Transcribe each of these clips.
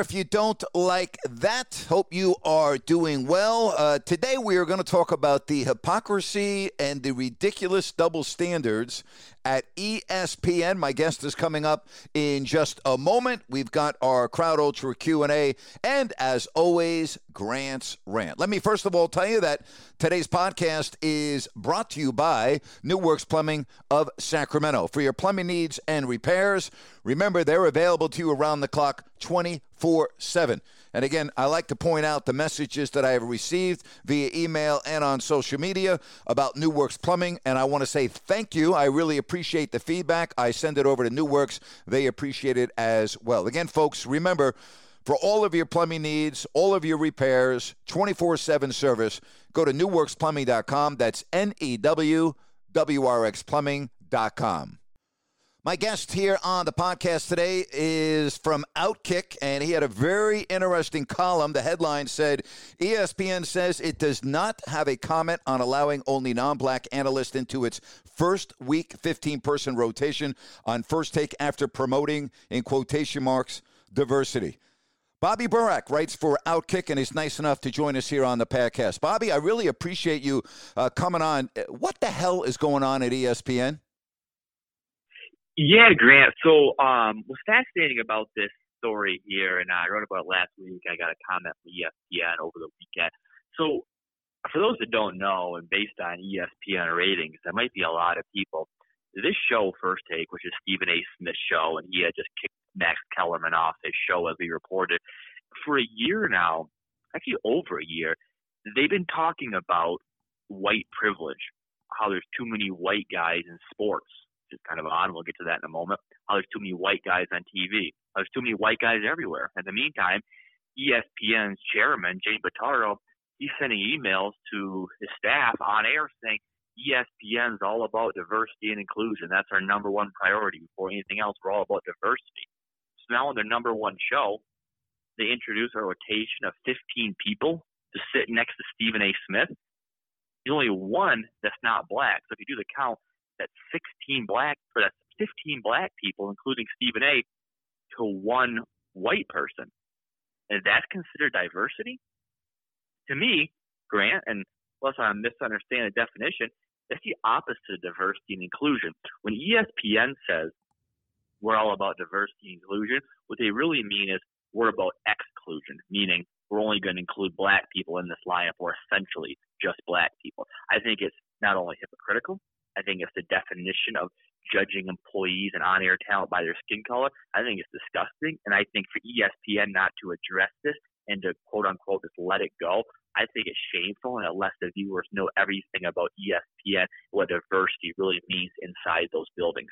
If you don't like that, hope you are doing well. Uh, today, we are going to talk about the hypocrisy and the ridiculous double standards at ESPN. My guest is coming up in just a moment. We've got our Crowd Ultra Q&A and, as always, Grant's Rant. Let me first of all tell you that today's podcast is brought to you by New Works Plumbing of Sacramento. For your plumbing needs and repairs, remember they're available to you around the clock 24 7. And again, I like to point out the messages that I have received via email and on social media about New Works Plumbing. And I want to say thank you. I really appreciate the feedback. I send it over to New Works. They appreciate it as well. Again, folks, remember for all of your plumbing needs, all of your repairs, 24 7 service, go to newworksplumbing.com. That's N E W W R X plumbing.com. My guest here on the podcast today is from Outkick, and he had a very interesting column. The headline said ESPN says it does not have a comment on allowing only non black analysts into its first week 15 person rotation on first take after promoting, in quotation marks, diversity. Bobby Burack writes for Outkick and is nice enough to join us here on the podcast. Bobby, I really appreciate you uh, coming on. What the hell is going on at ESPN? Yeah, Grant. So, um, what's fascinating about this story here, and I wrote about it last week. I got a comment from ESPN over the weekend. So, for those that don't know, and based on ESPN ratings, there might be a lot of people. This show, First Take, which is Stephen A. Smith's show, and he had just kicked Max Kellerman off his show, as we reported, for a year now, actually over a year, they've been talking about white privilege, how there's too many white guys in sports which is kind of odd. We'll get to that in a moment. How there's too many white guys on TV. How oh, there's too many white guys everywhere. In the meantime, ESPN's chairman, Jay Pitaro, he's sending emails to his staff on air saying ESPN's all about diversity and inclusion. That's our number one priority. Before anything else, we're all about diversity. So now on their number one show, they introduce a rotation of 15 people to sit next to Stephen A. Smith. There's only one that's not black. So if you do the count, that's 16 black, or that's 15 black people, including Stephen A., to one white person. And that's considered diversity? To me, Grant, and unless I misunderstand the definition, that's the opposite of diversity and inclusion. When ESPN says we're all about diversity and inclusion, what they really mean is we're about exclusion, meaning we're only going to include black people in this lineup or essentially just black people. I think it's not only hypocritical, I think it's the definition of judging employees and on air talent by their skin color. I think it's disgusting. And I think for ESPN not to address this and to quote unquote just let it go, I think it's shameful and it lets the viewers know everything about ESPN, what diversity really means inside those buildings.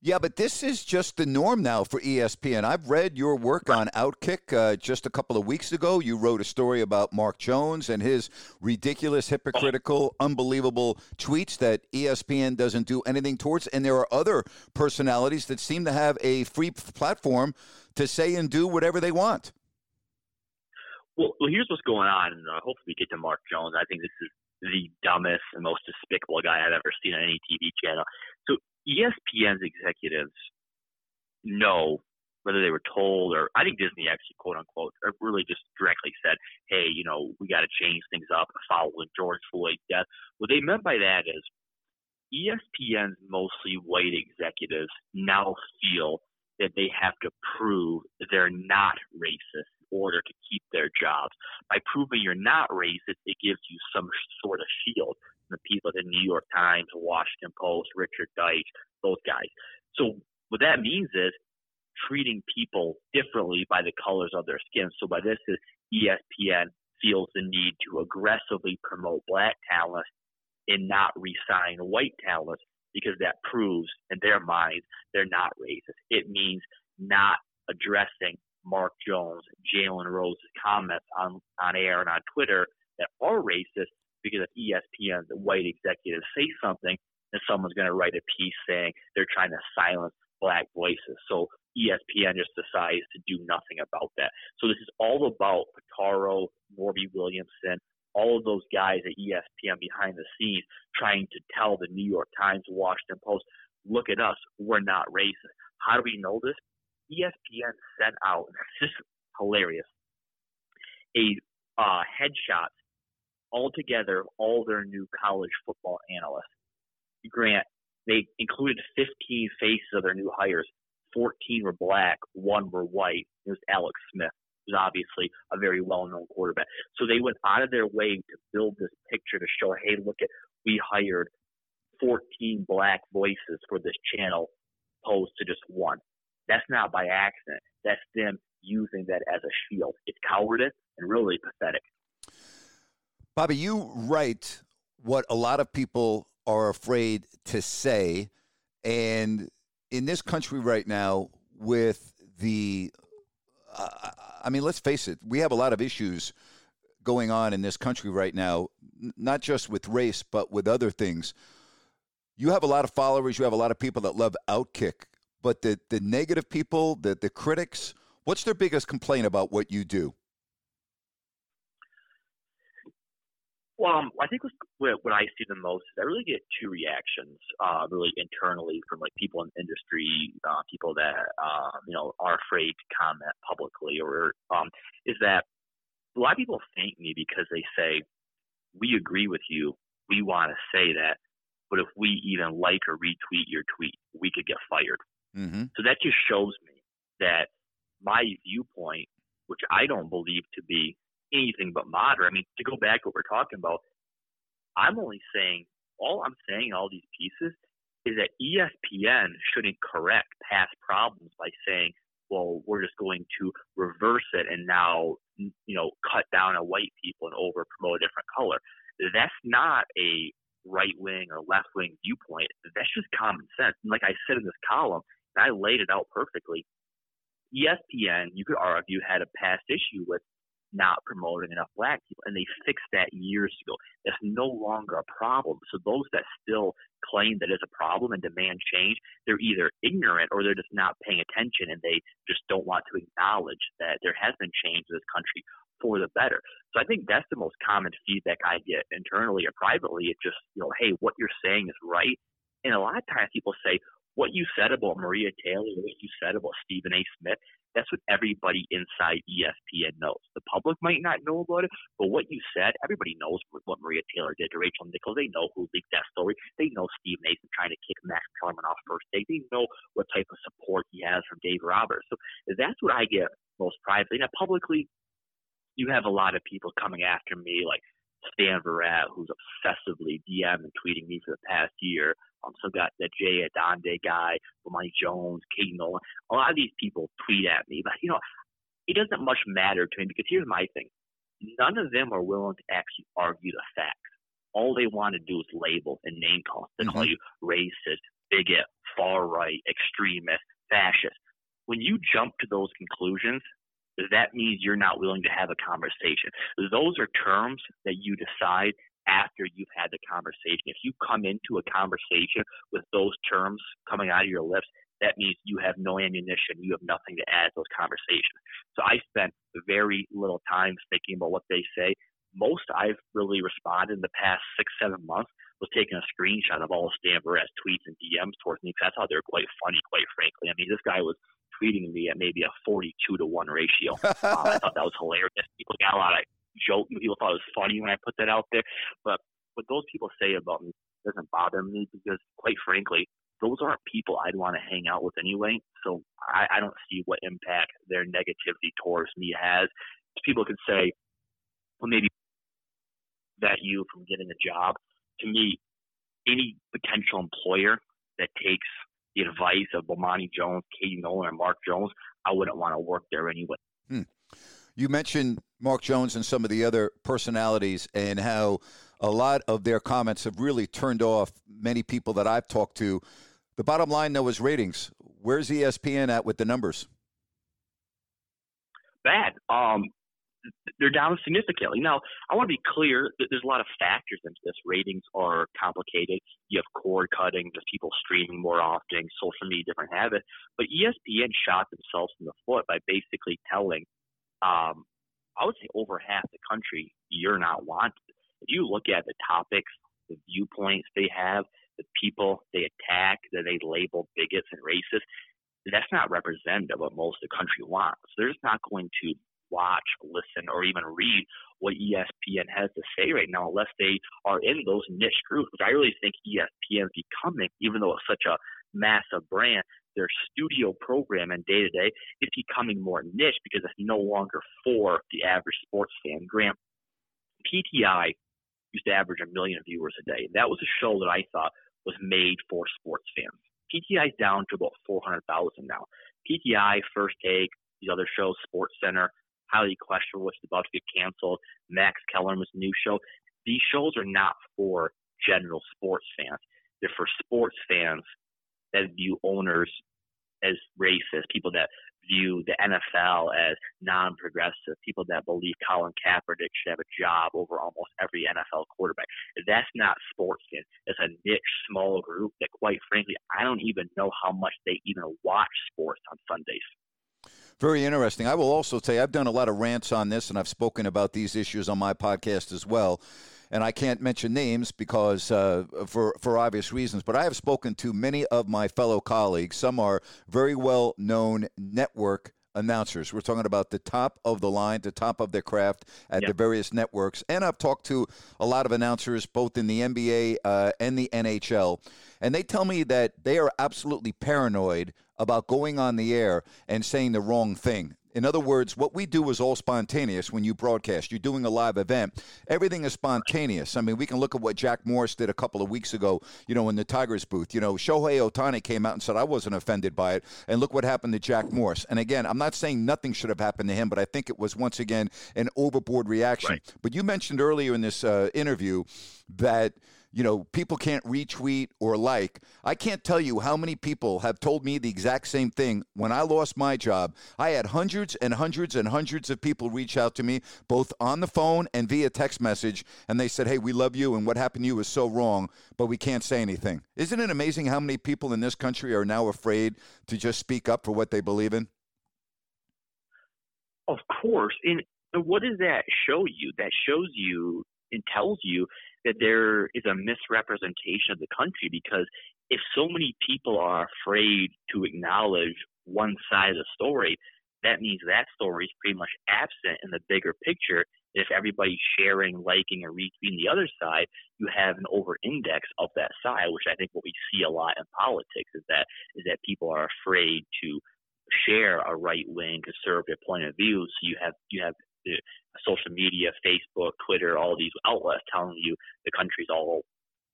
Yeah, but this is just the norm now for ESPN. I've read your work on Outkick uh, just a couple of weeks ago. You wrote a story about Mark Jones and his ridiculous, hypocritical, unbelievable tweets that ESPN doesn't do anything towards. And there are other personalities that seem to have a free platform to say and do whatever they want. Well, well here's what's going on, and uh, hopefully we get to Mark Jones. I think this is the dumbest and most despicable guy I've ever seen on any TV channel. So ESPN's executives know whether they were told or I think Disney actually quote unquote or uh, really just directly said, Hey, you know, we gotta change things up following George Floyd's death. What they meant by that is ESPN's mostly white executives now feel that they have to prove they're not racist in order to keep their jobs. By proving you're not racist, it gives you some sort of shield. The people at the New York Times, Washington Post, Richard Deitsch, those guys. So what that means is treating people differently by the colors of their skin. So by this is ESPN feels the need to aggressively promote black talent and not resign white talent because that proves in their minds they're not racist. It means not addressing Mark Jones, Jalen Rose's comments on, on air and on Twitter that are racist because if ESPN, the white executives say something, then someone's going to write a piece saying they're trying to silence black voices. So ESPN just decides to do nothing about that. So this is all about Pitaro, Norby Williamson, all of those guys at ESPN behind the scenes trying to tell the New York Times, Washington Post, look at us, we're not racist. How do we know this? ESPN sent out, this is hilarious, a uh, headshot altogether all their new college football analysts. Grant, they included 15 faces of their new hires. 14 were black, one were white. It was Alex Smith who's obviously a very well-known quarterback. So they went out of their way to build this picture to show, hey, look at we hired 14 black voices for this channel, opposed to just one. That's not by accident. That's them using that as a shield. It's cowardice and really pathetic. Bobby, you write what a lot of people are afraid to say. And in this country right now, with the uh, I mean, let's face it, we have a lot of issues going on in this country right now, not just with race, but with other things. You have a lot of followers, you have a lot of people that love Outkick, but the, the negative people, the, the critics, what's their biggest complaint about what you do? Well, um, I think what, what I see the most is I really get two reactions, uh, really internally from like people in the industry, uh, people that uh, you know are afraid to comment publicly, or um, is that a lot of people thank me because they say we agree with you, we want to say that, but if we even like or retweet your tweet, we could get fired. Mm-hmm. So that just shows me that my viewpoint, which I don't believe to be anything but moderate. I mean, to go back what we're talking about, I'm only saying all I'm saying in all these pieces is that ESPN shouldn't correct past problems by saying, well, we're just going to reverse it and now, you know, cut down on white people and over promote a different color. That's not a right wing or left wing viewpoint. That's just common sense. And like I said in this column, and I laid it out perfectly. ESPN, you could argue, had a past issue with not promoting enough black people. And they fixed that years ago. That's no longer a problem. So those that still claim that it's a problem and demand change, they're either ignorant or they're just not paying attention and they just don't want to acknowledge that there has been change in this country for the better. So I think that's the most common feedback I get internally or privately. It's just, you know, hey, what you're saying is right. And a lot of times people say, what you said about Maria Taylor, what you said about Stephen A. Smith, that's what everybody inside ESPN knows. The public might not know about it, but what you said, everybody knows what Maria Taylor did to Rachel Nichols. They know who leaked that story. They know Steve Mason trying to kick Max Kellerman off First Take. They know what type of support he has from Dave Roberts. So that's what I get most privately. Now, publicly, you have a lot of people coming after me, like Stan Verrett, who's obsessively DM and tweeting me for the past year. Um, so got the Jay Adande guy, Mike Jones, Katie Nolan. A lot of these people tweet at me, but you know, it doesn't much matter to me because here's my thing: none of them are willing to actually argue the facts. All they want to do is label and name call. They mm-hmm. call you racist, bigot, far right, extremist, fascist. When you jump to those conclusions, that means you're not willing to have a conversation. Those are terms that you decide after you've had the conversation. If you come into a conversation with those terms coming out of your lips, that means you have no ammunition. You have nothing to add to those conversations. So I spent very little time thinking about what they say. most I've really responded in the past six, seven months was taking a screenshot of all Stan Verrett's tweets and DMs towards me. That's how they're quite funny, quite frankly. I mean, this guy was tweeting me at maybe a 42 to 1 ratio. um, I thought that was hilarious. People got a lot of joking. People thought it was funny when I put that out there. But what those people say about me doesn't bother me because, quite frankly, those aren't people I'd want to hang out with anyway. So I, I don't see what impact their negativity towards me has. People could say, well, maybe that you from getting a job. To me, any potential employer that takes the advice of Bomani Jones, Katie Nolan, and Mark Jones, I wouldn't want to work there anyway. Hmm. You mentioned Mark Jones and some of the other personalities and how a lot of their comments have really turned off many people that I've talked to. The bottom line, though, is ratings. Where's ESPN at with the numbers? Bad. Um, they're down significantly. Now, I want to be clear that there's a lot of factors into this. Ratings are complicated. You have cord cutting, there's people streaming more often, social media, different habits. But ESPN shot themselves in the foot by basically telling, um, I would say over half the country, you're not wanted. If you look at the topics, the viewpoints they have, the people they attack, that they label bigots and racists, that's not representative of what most of the country wants. They're just not going to watch, listen, or even read what ESPN has to say right now unless they are in those niche groups, which I really think ESPN is becoming, even though it's such a massive brand, their studio program and day to day is becoming more niche because it's no longer for the average sports fan. Grant, PTI used to average a million viewers a day. That was a show that I thought was made for sports fans. PTI is down to about 400,000 now. PTI, First Take, these other shows, Sports Center, highly questionable, which is about to get canceled. Max Kellerman's new show. These shows are not for general sports fans. They're for sports fans that view owners as racist, people that view the NFL as non-progressive, people that believe Colin Kaepernick should have a job over almost every NFL quarterback. That's not sports fans. It's a niche, small group that, quite frankly, I don't even know how much they even watch sports on Sundays. Very interesting. I will also say I've done a lot of rants on this, and I've spoken about these issues on my podcast as well. And I can't mention names because uh, for for obvious reasons, but I have spoken to many of my fellow colleagues. Some are very well known network announcers. We're talking about the top of the line, the top of their craft at yep. the various networks. And I've talked to a lot of announcers, both in the NBA uh, and the NHL, and they tell me that they are absolutely paranoid about going on the air and saying the wrong thing. In other words, what we do is all spontaneous when you broadcast. You're doing a live event. Everything is spontaneous. I mean, we can look at what Jack Morris did a couple of weeks ago, you know, in the Tigers booth. You know, Shohei Ohtani came out and said, I wasn't offended by it. And look what happened to Jack Morris. And again, I'm not saying nothing should have happened to him, but I think it was once again an overboard reaction. Right. But you mentioned earlier in this uh, interview that – you know, people can't retweet or like. I can't tell you how many people have told me the exact same thing. When I lost my job, I had hundreds and hundreds and hundreds of people reach out to me, both on the phone and via text message, and they said, Hey, we love you, and what happened to you is so wrong, but we can't say anything. Isn't it amazing how many people in this country are now afraid to just speak up for what they believe in? Of course. And what does that show you? That shows you and tells you that there is a misrepresentation of the country because if so many people are afraid to acknowledge one side of the story, that means that story is pretty much absent in the bigger picture. If everybody's sharing, liking, or retweeting the other side, you have an over index of that side, which I think what we see a lot in politics is that is that people are afraid to share a right wing conservative point of view. So you have you have social media, Facebook, Twitter, all these outlets telling you the country's all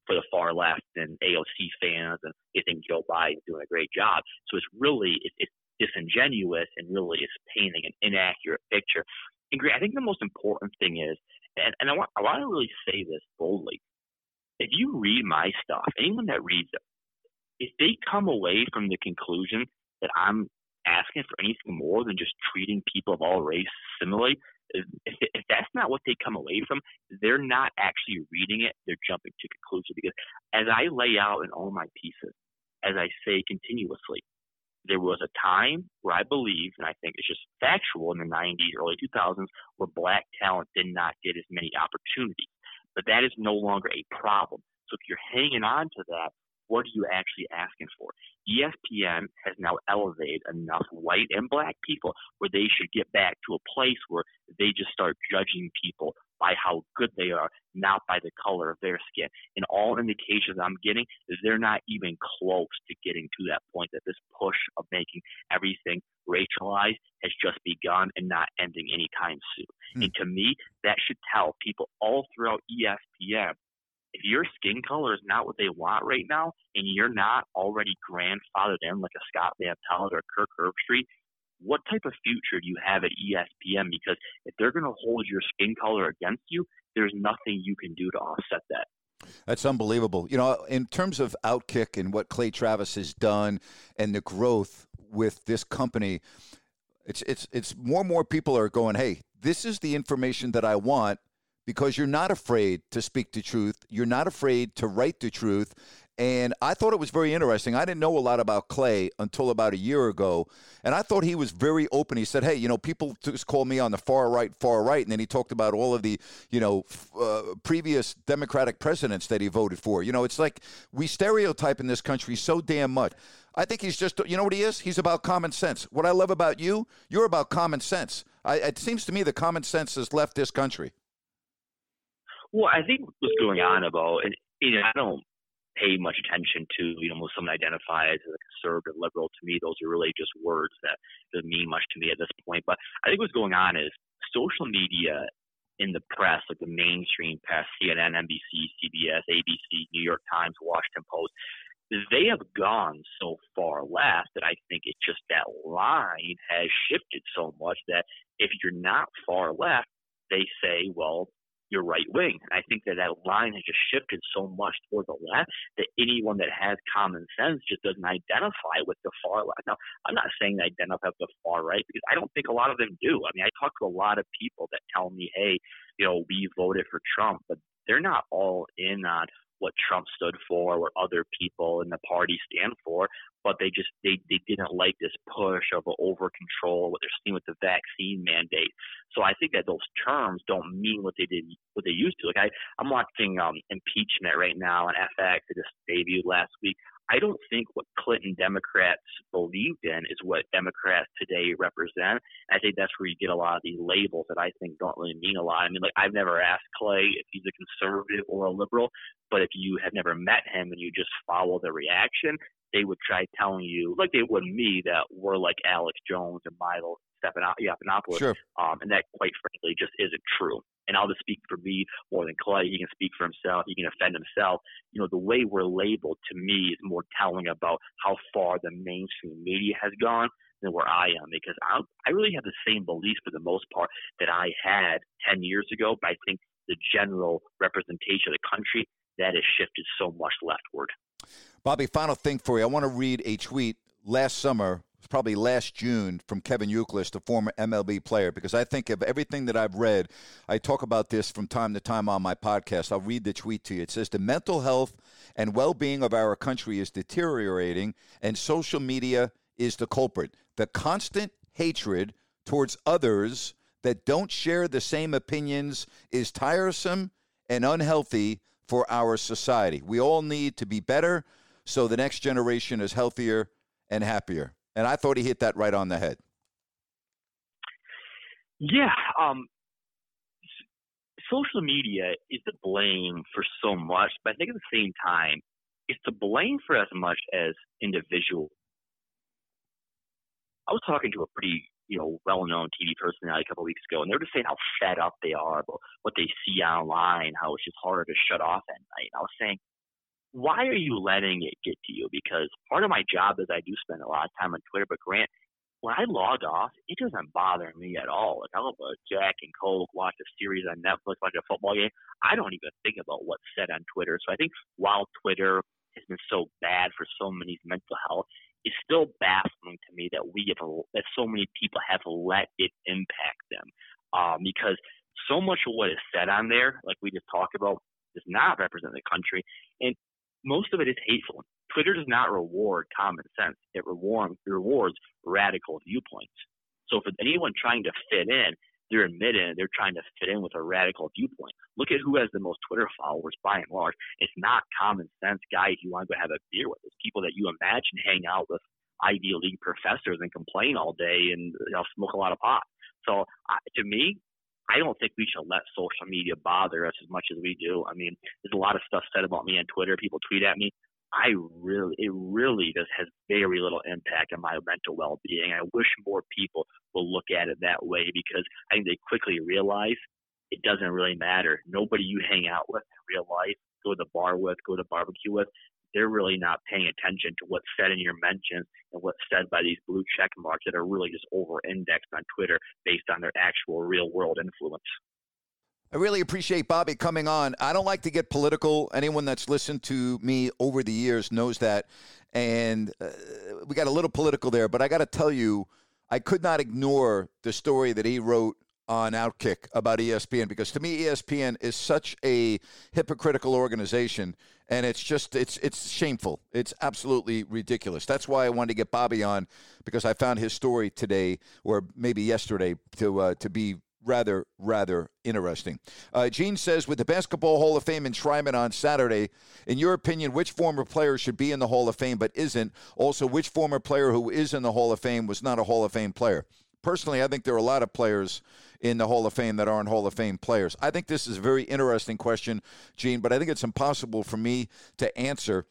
for the far left and AOC fans and they think Joe Biden's doing a great job. So it's really it, it's disingenuous and really is painting an inaccurate picture. And I think the most important thing is, and, and I want I want to really say this boldly. If you read my stuff, anyone that reads it, if they come away from the conclusion that I'm asking for anything more than just treating people of all race similarly, if, if that's not what they come away from, they're not actually reading it. They're jumping to conclusions because as I lay out in all my pieces, as I say continuously, there was a time where I believe, and I think it's just factual in the 90s, early 2000s, where black talent did not get as many opportunities. But that is no longer a problem. So if you're hanging on to that, what are you actually asking for? ESPN has now elevated enough white and black people where they should get back to a place where they just start judging people by how good they are, not by the color of their skin. And all indications I'm getting is they're not even close to getting to that point that this push of making everything racialized has just begun and not ending anytime soon. Hmm. And to me, that should tell people all throughout ESPN if your skin color is not what they want right now, and you're not already grandfathered in like a Scott Van Pelt or Kirk Herbstreit, what type of future do you have at ESPN? Because if they're going to hold your skin color against you, there's nothing you can do to offset that. That's unbelievable. You know, in terms of Outkick and what Clay Travis has done and the growth with this company, it's it's it's more and more people are going, "Hey, this is the information that I want." Because you're not afraid to speak the truth. You're not afraid to write the truth. And I thought it was very interesting. I didn't know a lot about Clay until about a year ago. And I thought he was very open. He said, hey, you know, people just call me on the far right, far right. And then he talked about all of the, you know, uh, previous Democratic presidents that he voted for. You know, it's like we stereotype in this country so damn much. I think he's just, you know what he is? He's about common sense. What I love about you, you're about common sense. I, it seems to me that common sense has left this country. Well, I think what's going on about, and you know, I don't pay much attention to, you know, when someone identifies as a conservative liberal. To me, those are really just words that don't mean much to me at this point. But I think what's going on is social media in the press, like the mainstream press, CNN, NBC, CBS, ABC, New York Times, Washington Post, they have gone so far left that I think it's just that line has shifted so much that if you're not far left, they say, well, your right wing. And I think that that line has just shifted so much toward the left that anyone that has common sense just doesn't identify with the far left. Now, I'm not saying they identify with the far right because I don't think a lot of them do. I mean, I talk to a lot of people that tell me, hey, you know, we voted for Trump, but they're not all in on what Trump stood for, what other people in the party stand for, but they just they, they didn't like this push of over control, what they're seeing with the vaccine mandate. So I think that those terms don't mean what they did what they used to. Like I I'm watching um impeachment right now on FX. It just debuted last week. I don't think what Clinton Democrats believed in is what Democrats today represent. I think that's where you get a lot of these labels that I think don't really mean a lot. I mean, like I've never asked Clay if he's a conservative or a liberal, but if you have never met him and you just follow the reaction, they would try telling you, like they would me, that we're like Alex Jones and Milo Yiannopoulos. Sure. Um, and that, quite frankly, just isn't true. And I'll just speak for me more than Clay. He can speak for himself. He can defend himself. You know, the way we're labeled to me is more telling about how far the mainstream media has gone than where I am because I, I really have the same beliefs for the most part that I had 10 years ago. But I think the general representation of the country that has shifted so much leftward. Bobby, final thing for you. I want to read a tweet last summer probably last June from Kevin Youkilis, the former MLB player, because I think of everything that I've read. I talk about this from time to time on my podcast. I'll read the tweet to you. It says the mental health and well-being of our country is deteriorating, and social media is the culprit. The constant hatred towards others that don't share the same opinions is tiresome and unhealthy for our society. We all need to be better so the next generation is healthier and happier. And I thought he hit that right on the head. Yeah. Um, social media is to blame for so much, but I think at the same time, it's to blame for as much as individual. I was talking to a pretty, you know, well-known TV personality a couple of weeks ago, and they were just saying how fed up they are about what they see online, how it's just harder to shut off at night. And I was saying, why are you letting it get to you? Because part of my job is I do spend a lot of time on Twitter, but Grant, when I log off, it doesn't bother me at all. Like I'll have a Jack and Coke, watch a series on Netflix, watch a football game. I don't even think about what's said on Twitter. So I think while Twitter has been so bad for so many mental health, it's still baffling to me that we have that so many people have let it impact them. Um, because so much of what is said on there, like we just talked about, does not represent the country. And most of it is hateful. Twitter does not reward common sense. It reward, rewards radical viewpoints. So for anyone trying to fit in, they're admitting they're trying to fit in with a radical viewpoint. Look at who has the most Twitter followers by and large. It's not common sense guys you want to go have a beer with. It's people that you imagine hang out with Ivy League professors and complain all day and you know, smoke a lot of pot. So uh, to me, I don't think we should let social media bother us as much as we do. I mean, there's a lot of stuff said about me on Twitter. People tweet at me. I really, it really just has very little impact on my mental well-being. I wish more people will look at it that way because I think they quickly realize it doesn't really matter. Nobody you hang out with in real life, go to the bar with, go to barbecue with, they're really not paying attention to what's said in your mentions and what's said by these blue check marks that are really just over indexed on Twitter based on their actual real world influence. I really appreciate Bobby coming on. I don't like to get political. Anyone that's listened to me over the years knows that. And uh, we got a little political there, but I got to tell you, I could not ignore the story that he wrote on Outkick about ESPN because to me ESPN is such a hypocritical organization and it's just it's it's shameful. It's absolutely ridiculous. That's why I wanted to get Bobby on because I found his story today or maybe yesterday to uh, to be rather, rather interesting. Uh, Gene says, with the Basketball Hall of Fame enshrinement on Saturday, in your opinion, which former player should be in the Hall of Fame but isn't? Also, which former player who is in the Hall of Fame was not a Hall of Fame player? Personally, I think there are a lot of players in the Hall of Fame that aren't Hall of Fame players. I think this is a very interesting question, Gene, but I think it's impossible for me to answer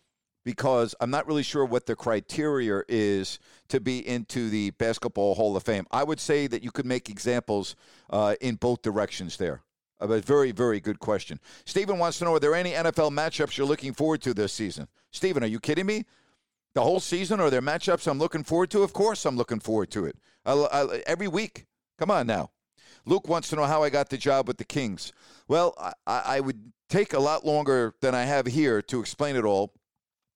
because I'm not really sure what the criteria is to be into the Basketball Hall of Fame. I would say that you could make examples uh, in both directions there. A very, very good question. Stephen wants to know Are there any NFL matchups you're looking forward to this season? Stephen, are you kidding me? The whole season? Are there matchups I'm looking forward to? Of course, I'm looking forward to it. I, I, every week. Come on now. Luke wants to know how I got the job with the Kings. Well, I, I would take a lot longer than I have here to explain it all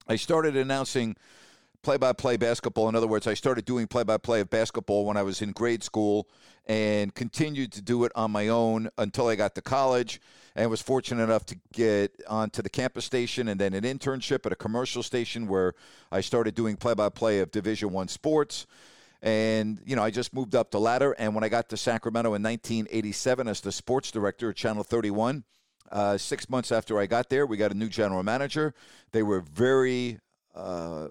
I started announcing play by play basketball. In other words, I started doing play by play of basketball when I was in grade school and continued to do it on my own until I got to college and was fortunate enough to get onto the campus station and then an internship at a commercial station where I started doing play by play of Division One sports. And, you know, I just moved up the ladder. And when I got to Sacramento in 1987 as the sports director at Channel 31, uh, six months after I got there, we got a new general manager. They were very uh,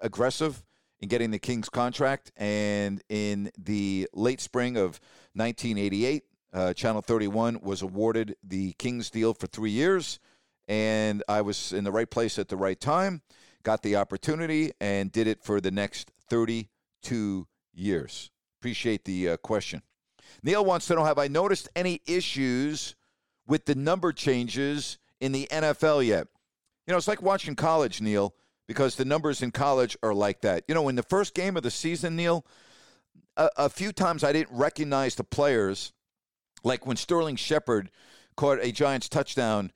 aggressive in getting the Kings contract. And in the late spring of 1988, uh, Channel 31 was awarded the Kings deal for three years. And I was in the right place at the right time, got the opportunity, and did it for the next 32 years. Appreciate the uh, question. Neil wants to know Have I noticed any issues? with the number changes in the NFL yet. You know, it's like watching college, Neil, because the numbers in college are like that. You know, in the first game of the season, Neil, a, a few times I didn't recognize the players. Like when Sterling Shepard caught a Giants touchdown,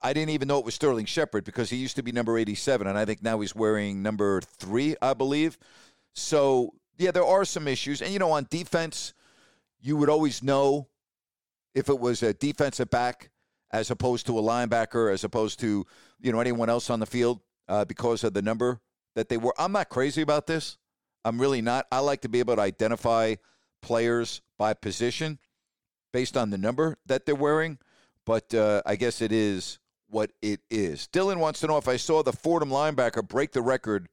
I didn't even know it was Sterling Shepard because he used to be number 87, and I think now he's wearing number three, I believe. So, yeah, there are some issues. And, you know, on defense, you would always know if it was a defensive back as opposed to a linebacker, as opposed to you know anyone else on the field uh, because of the number that they were. I'm not crazy about this. I'm really not. I like to be able to identify players by position based on the number that they're wearing, but uh, I guess it is what it is. Dylan wants to know if I saw the Fordham linebacker break the record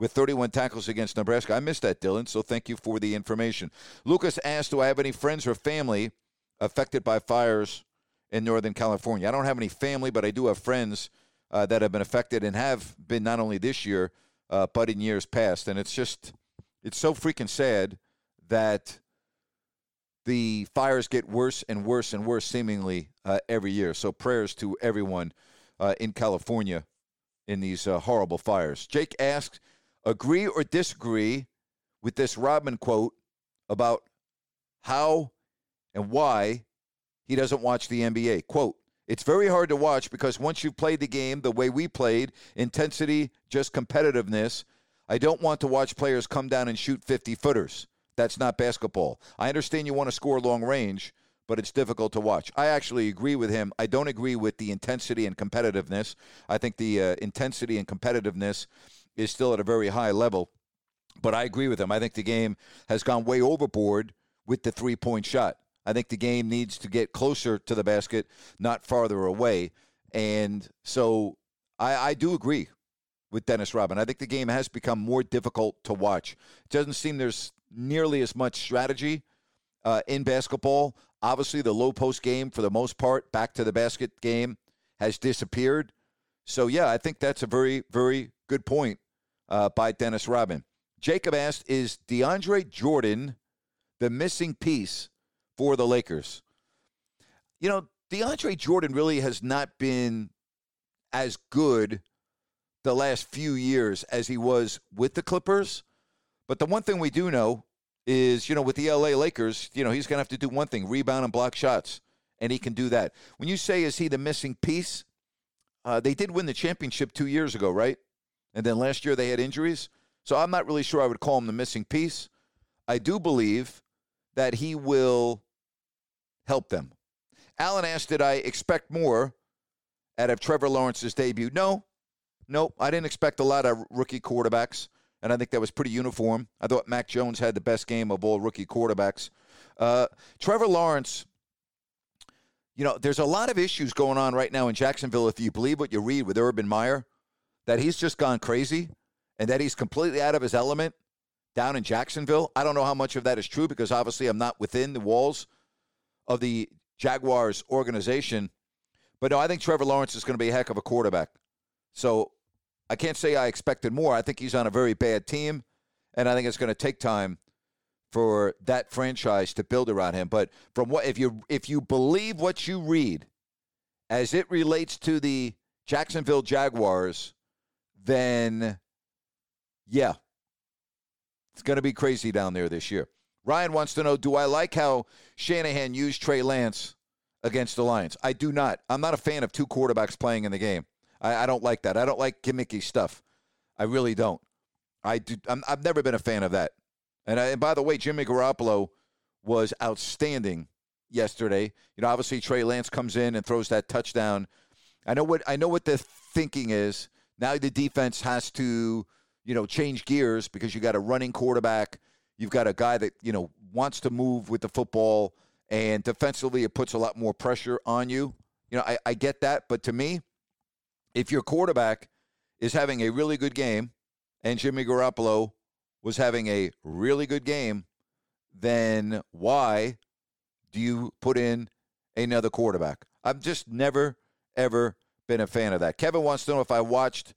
with 31 tackles against Nebraska. I missed that, Dylan, so thank you for the information. Lucas asked, Do I have any friends or family affected by fires in Northern California. I don't have any family, but I do have friends uh, that have been affected and have been not only this year, uh, but in years past. And it's just, it's so freaking sad that the fires get worse and worse and worse seemingly uh, every year. So prayers to everyone uh, in California in these uh, horrible fires. Jake asks, agree or disagree with this Rodman quote about how and why he doesn't watch the NBA. Quote, it's very hard to watch because once you've played the game the way we played, intensity, just competitiveness, I don't want to watch players come down and shoot 50 footers. That's not basketball. I understand you want to score long range, but it's difficult to watch. I actually agree with him. I don't agree with the intensity and competitiveness. I think the uh, intensity and competitiveness is still at a very high level, but I agree with him. I think the game has gone way overboard with the three point shot. I think the game needs to get closer to the basket, not farther away. And so I, I do agree with Dennis Rodman. I think the game has become more difficult to watch. It doesn't seem there's nearly as much strategy uh, in basketball. Obviously, the low post game, for the most part, back to the basket game has disappeared. So, yeah, I think that's a very, very good point uh, by Dennis Rodman. Jacob asked, Is DeAndre Jordan the missing piece for the Lakers? You know, DeAndre Jordan really has not been as good the last few years as he was with the Clippers. But the one thing we do know is, you know, with the LA Lakers, you know, he's going to have to do one thing rebound and block shots. And he can do that. When you say, is he the missing piece? Uh, they did win the championship two years ago, right? And then last year they had injuries. So I'm not really sure I would call him the missing piece. I do believe that he will help them. Alan asked, Did I expect more out of Trevor Lawrence's debut? No. Nope. I didn't expect a lot of rookie quarterbacks and I think that was pretty uniform. I thought Mac Jones had the best game of all rookie quarterbacks. Uh, Trevor Lawrence, you know, there's a lot of issues going on right now in Jacksonville. If you believe what you read with Urban Meyer, that he's just gone crazy and that he's completely out of his element down in Jacksonville. I don't know how much of that is true because obviously I'm not within the walls of the Jaguars organization. But no, I think Trevor Lawrence is going to be a heck of a quarterback. So I can't say I expected more. I think he's on a very bad team, and I think it's going to take time for that franchise to build around him. But from what if you if you believe what you read as it relates to the Jacksonville Jaguars, then yeah, it's going to be crazy down there this year. Ryan wants to know Do I like how Shanahan used Trey Lance against the Lions? I do not. I'm not a fan of two quarterbacks playing in the game. I, I don't like that. I don't like gimmicky stuff. I really don't. I do. i have never been a fan of that. And, I, and by the way, Jimmy Garoppolo was outstanding yesterday. You know, obviously Trey Lance comes in and throws that touchdown. I know what I know what the thinking is. Now the defense has to, you know, change gears because you got a running quarterback. You've got a guy that, you know, wants to move with the football and defensively it puts a lot more pressure on you. You know, I, I get that, but to me, if your quarterback is having a really good game and Jimmy Garoppolo was having a really good game, then why do you put in another quarterback? I've just never, ever been a fan of that. Kevin wants to know if I watched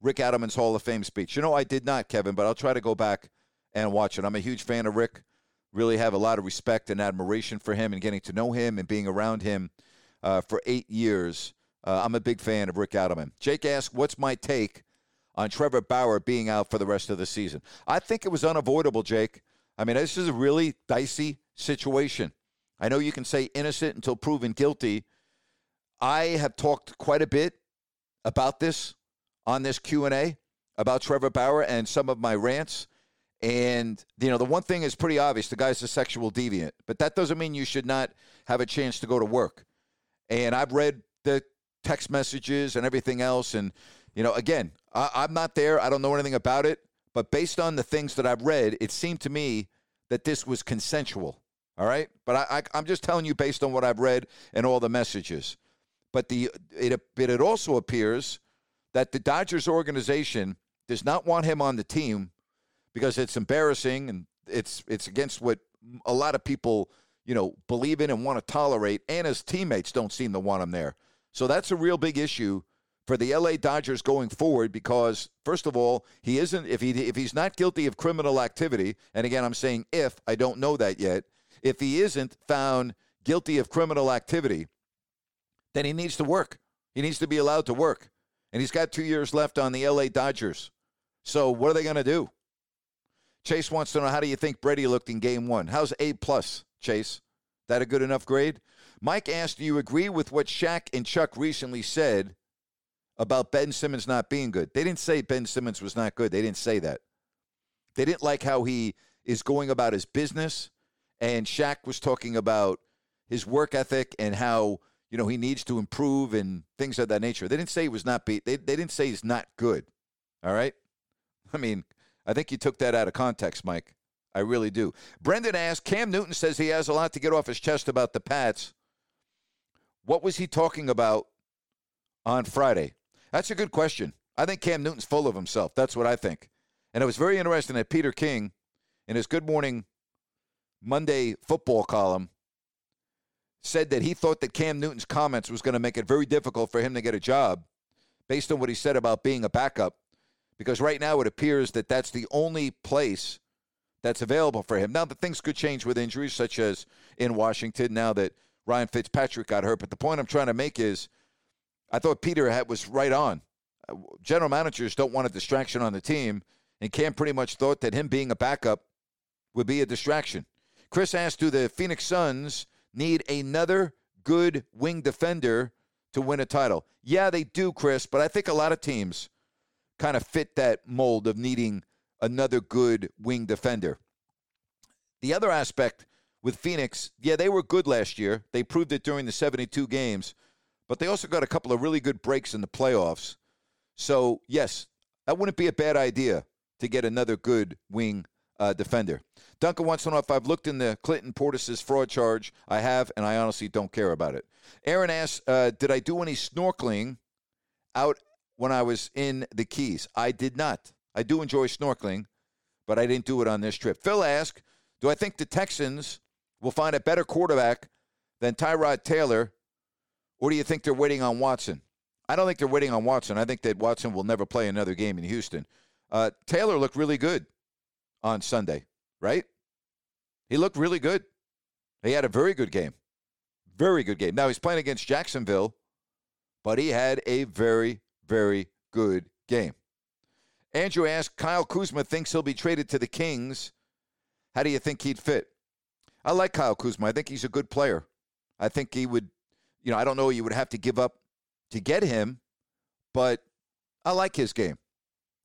Rick Adelman's Hall of Fame speech. You know, I did not, Kevin, but I'll try to go back and watch it. I'm a huge fan of Rick. Really have a lot of respect and admiration for him and getting to know him and being around him uh, for eight years. Uh, I'm a big fan of Rick Adelman. Jake asked, What's my take on Trevor Bauer being out for the rest of the season? I think it was unavoidable, Jake. I mean, this is a really dicey situation. I know you can say innocent until proven guilty. I have talked quite a bit about this on this Q&A about Trevor Bauer and some of my rants. And, you know, the one thing is pretty obvious the guy's a sexual deviant, but that doesn't mean you should not have a chance to go to work. And I've read the text messages and everything else. And, you know, again, I, I'm not there. I don't know anything about it. But based on the things that I've read, it seemed to me that this was consensual. All right. But I, I, am just telling you based on what I've read and all the messages. But the it, but it also appears that the Dodgers organization does not want him on the team because it's embarrassing and it's it's against what a lot of people you know believe in and want to tolerate, and his teammates don't seem to want him there. So that's a real big issue for the LA Dodgers going forward because first of all, he isn't if he if he's not guilty of criminal activity, and again I'm saying if, I don't know that yet. If he isn't found guilty of criminal activity, then he needs to work. He needs to be allowed to work. And he's got 2 years left on the LA Dodgers. So what are they going to do? Chase wants to know how do you think Brady looked in game 1? How's A plus, Chase? That a good enough grade? Mike asked, Do you agree with what Shaq and Chuck recently said about Ben Simmons not being good? They didn't say Ben Simmons was not good. They didn't say that. They didn't like how he is going about his business. And Shaq was talking about his work ethic and how you know he needs to improve and things of that nature. They didn't say he was not beat. They they didn't say he's not good. All right. I mean, I think you took that out of context, Mike. I really do. Brendan asked, Cam Newton says he has a lot to get off his chest about the Pats. What was he talking about on Friday? That's a good question. I think Cam Newton's full of himself. That's what I think. And it was very interesting that Peter King, in his Good Morning Monday football column, said that he thought that Cam Newton's comments was going to make it very difficult for him to get a job based on what he said about being a backup. Because right now it appears that that's the only place that's available for him. Now, the things could change with injuries, such as in Washington, now that Ryan Fitzpatrick got hurt. But the point I'm trying to make is I thought Peter had, was right on. General managers don't want a distraction on the team, and Cam pretty much thought that him being a backup would be a distraction. Chris asked, Do the Phoenix Suns need another good wing defender to win a title? Yeah, they do, Chris, but I think a lot of teams kind of fit that mold of needing another good wing defender. The other aspect with Phoenix, yeah, they were good last year. They proved it during the 72 games, but they also got a couple of really good breaks in the playoffs. So, yes, that wouldn't be a bad idea to get another good wing uh, defender. Duncan wants to know if I've looked in the Clinton Portis's fraud charge. I have, and I honestly don't care about it. Aaron asks, uh, did I do any snorkeling out when I was in the Keys? I did not. I do enjoy snorkeling, but I didn't do it on this trip. Phil asked, do I think the Texans will find a better quarterback than Tyrod Taylor, or do you think they're waiting on Watson? I don't think they're waiting on Watson. I think that Watson will never play another game in Houston. Uh, Taylor looked really good on Sunday, right? He looked really good. He had a very good game. Very good game. Now he's playing against Jacksonville, but he had a very, very good game. Andrew asked, Kyle Kuzma thinks he'll be traded to the Kings. How do you think he'd fit? I like Kyle Kuzma. I think he's a good player. I think he would, you know, I don't know you would have to give up to get him, but I like his game.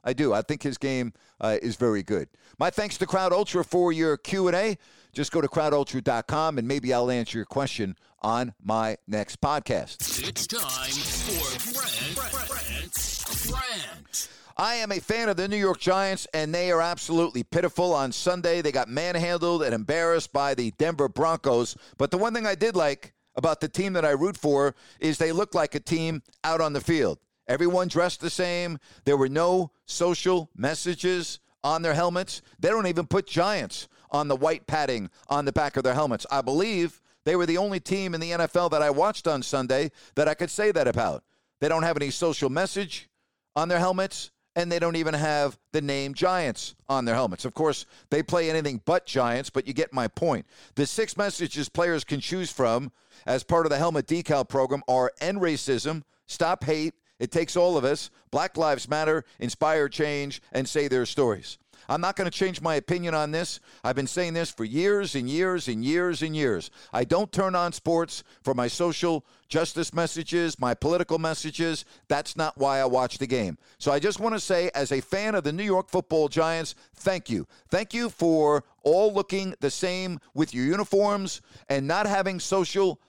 I do. I think his game uh, is very good. My thanks to Crowd Ultra for your Q&A. Just go to crowdultra.com and maybe I'll answer your question on my next podcast. It's time for Brent, Brent, Brent. I am a fan of the New York Giants, and they are absolutely pitiful. On Sunday, they got manhandled and embarrassed by the Denver Broncos. But the one thing I did like about the team that I root for is they look like a team out on the field. Everyone dressed the same. There were no social messages on their helmets. They don't even put Giants on the white padding on the back of their helmets. I believe they were the only team in the NFL that I watched on Sunday that I could say that about. They don't have any social message on their helmets, and they don't even have the name Giants on their helmets. Of course, they play anything but Giants, but you get my point. The six messages players can choose from as part of the helmet decal program are end racism, stop hate, it takes all of us. Black Lives Matter, inspire change, and say their stories. I'm not going to change my opinion on this. I've been saying this for years and years and years and years. I don't turn on sports for my social justice messages, my political messages. That's not why I watch the game. So I just want to say, as a fan of the New York football Giants, thank you. Thank you for all looking the same with your uniforms and not having social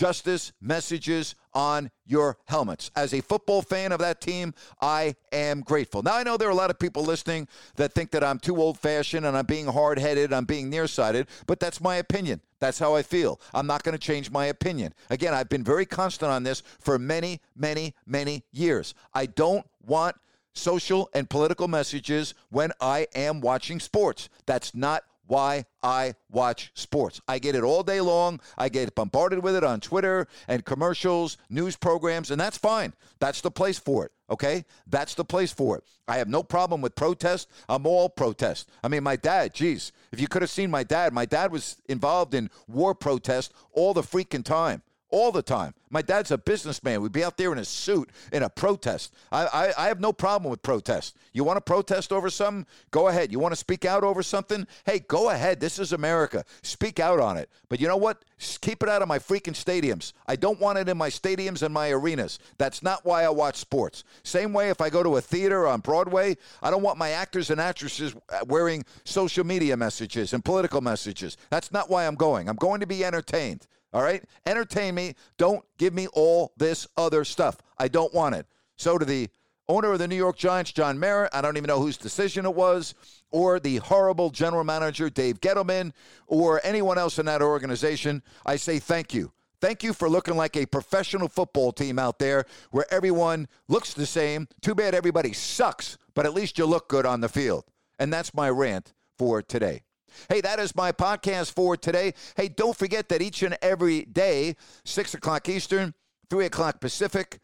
justice messages on your helmets. As a football fan of that team, I am grateful. Now, I know there are a lot of people listening that think that I'm too old fashioned and I'm being hard headed, I'm being nearsighted, but that's my opinion. That's how I feel. I'm not going to change my opinion. Again, I've been very constant on this for many, many, many years. I don't want social and political messages when I am watching sports. That's not why I watch sports. I get it all day long. I get bombarded with it on Twitter and commercials, news programs, and that's fine. That's the place for it. Okay? That's the place for it. I have no problem with protest. I'm all protest. I mean, my dad, geez, if you could have seen my dad, my dad was involved in war protest all the freaking time all the time. My dad's a businessman. We'd be out there in a suit in a protest. I, I, I have no problem with protest. You want to protest over something? Go ahead. You want to speak out over something? Hey, go ahead. This is America. Speak out on it. But you know what? keep it out of my freaking stadiums. I don't want it in my stadiums and my arenas. That's not why I watch sports. Same way if I go to a theater on Broadway, I don't want my actors and actresses uh, wearing social media messages and political messages. That's not why I'm going. I'm going to be entertained. All right? Entertain me. Don't give me all this other stuff. I don't want it. So to the owner of the New York Giants, John Mara, I don't even know whose decision it was, or the horrible general manager, Dave Gettleman, or anyone else in that organization, I say thank you. Thank you for looking like a professional football team out there where everyone looks the same. Too bad everybody sucks, but at least you look good on the field. And that's my rant for today. Hey, that is my podcast for today. Hey, don't forget that each and every day, 6 o'clock Eastern, 3 o'clock Pacific,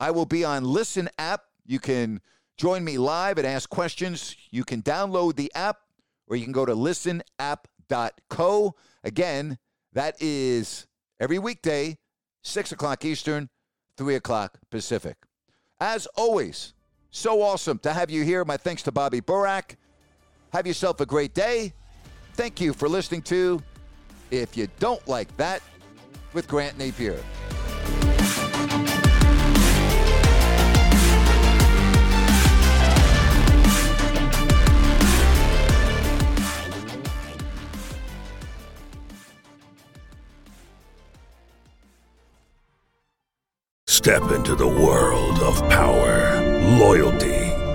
I will be on Listen app. You can join me live and ask questions. You can download the app or you can go to listenapp.co. Again, that is every weekday, 6 o'clock Eastern, 3 o'clock Pacific. As always, so awesome to have you here. My thanks to Bobby Burack. Have yourself a great day. Thank you for listening to If You Don't Like That with Grant Napier. Step into the world of power, loyalty,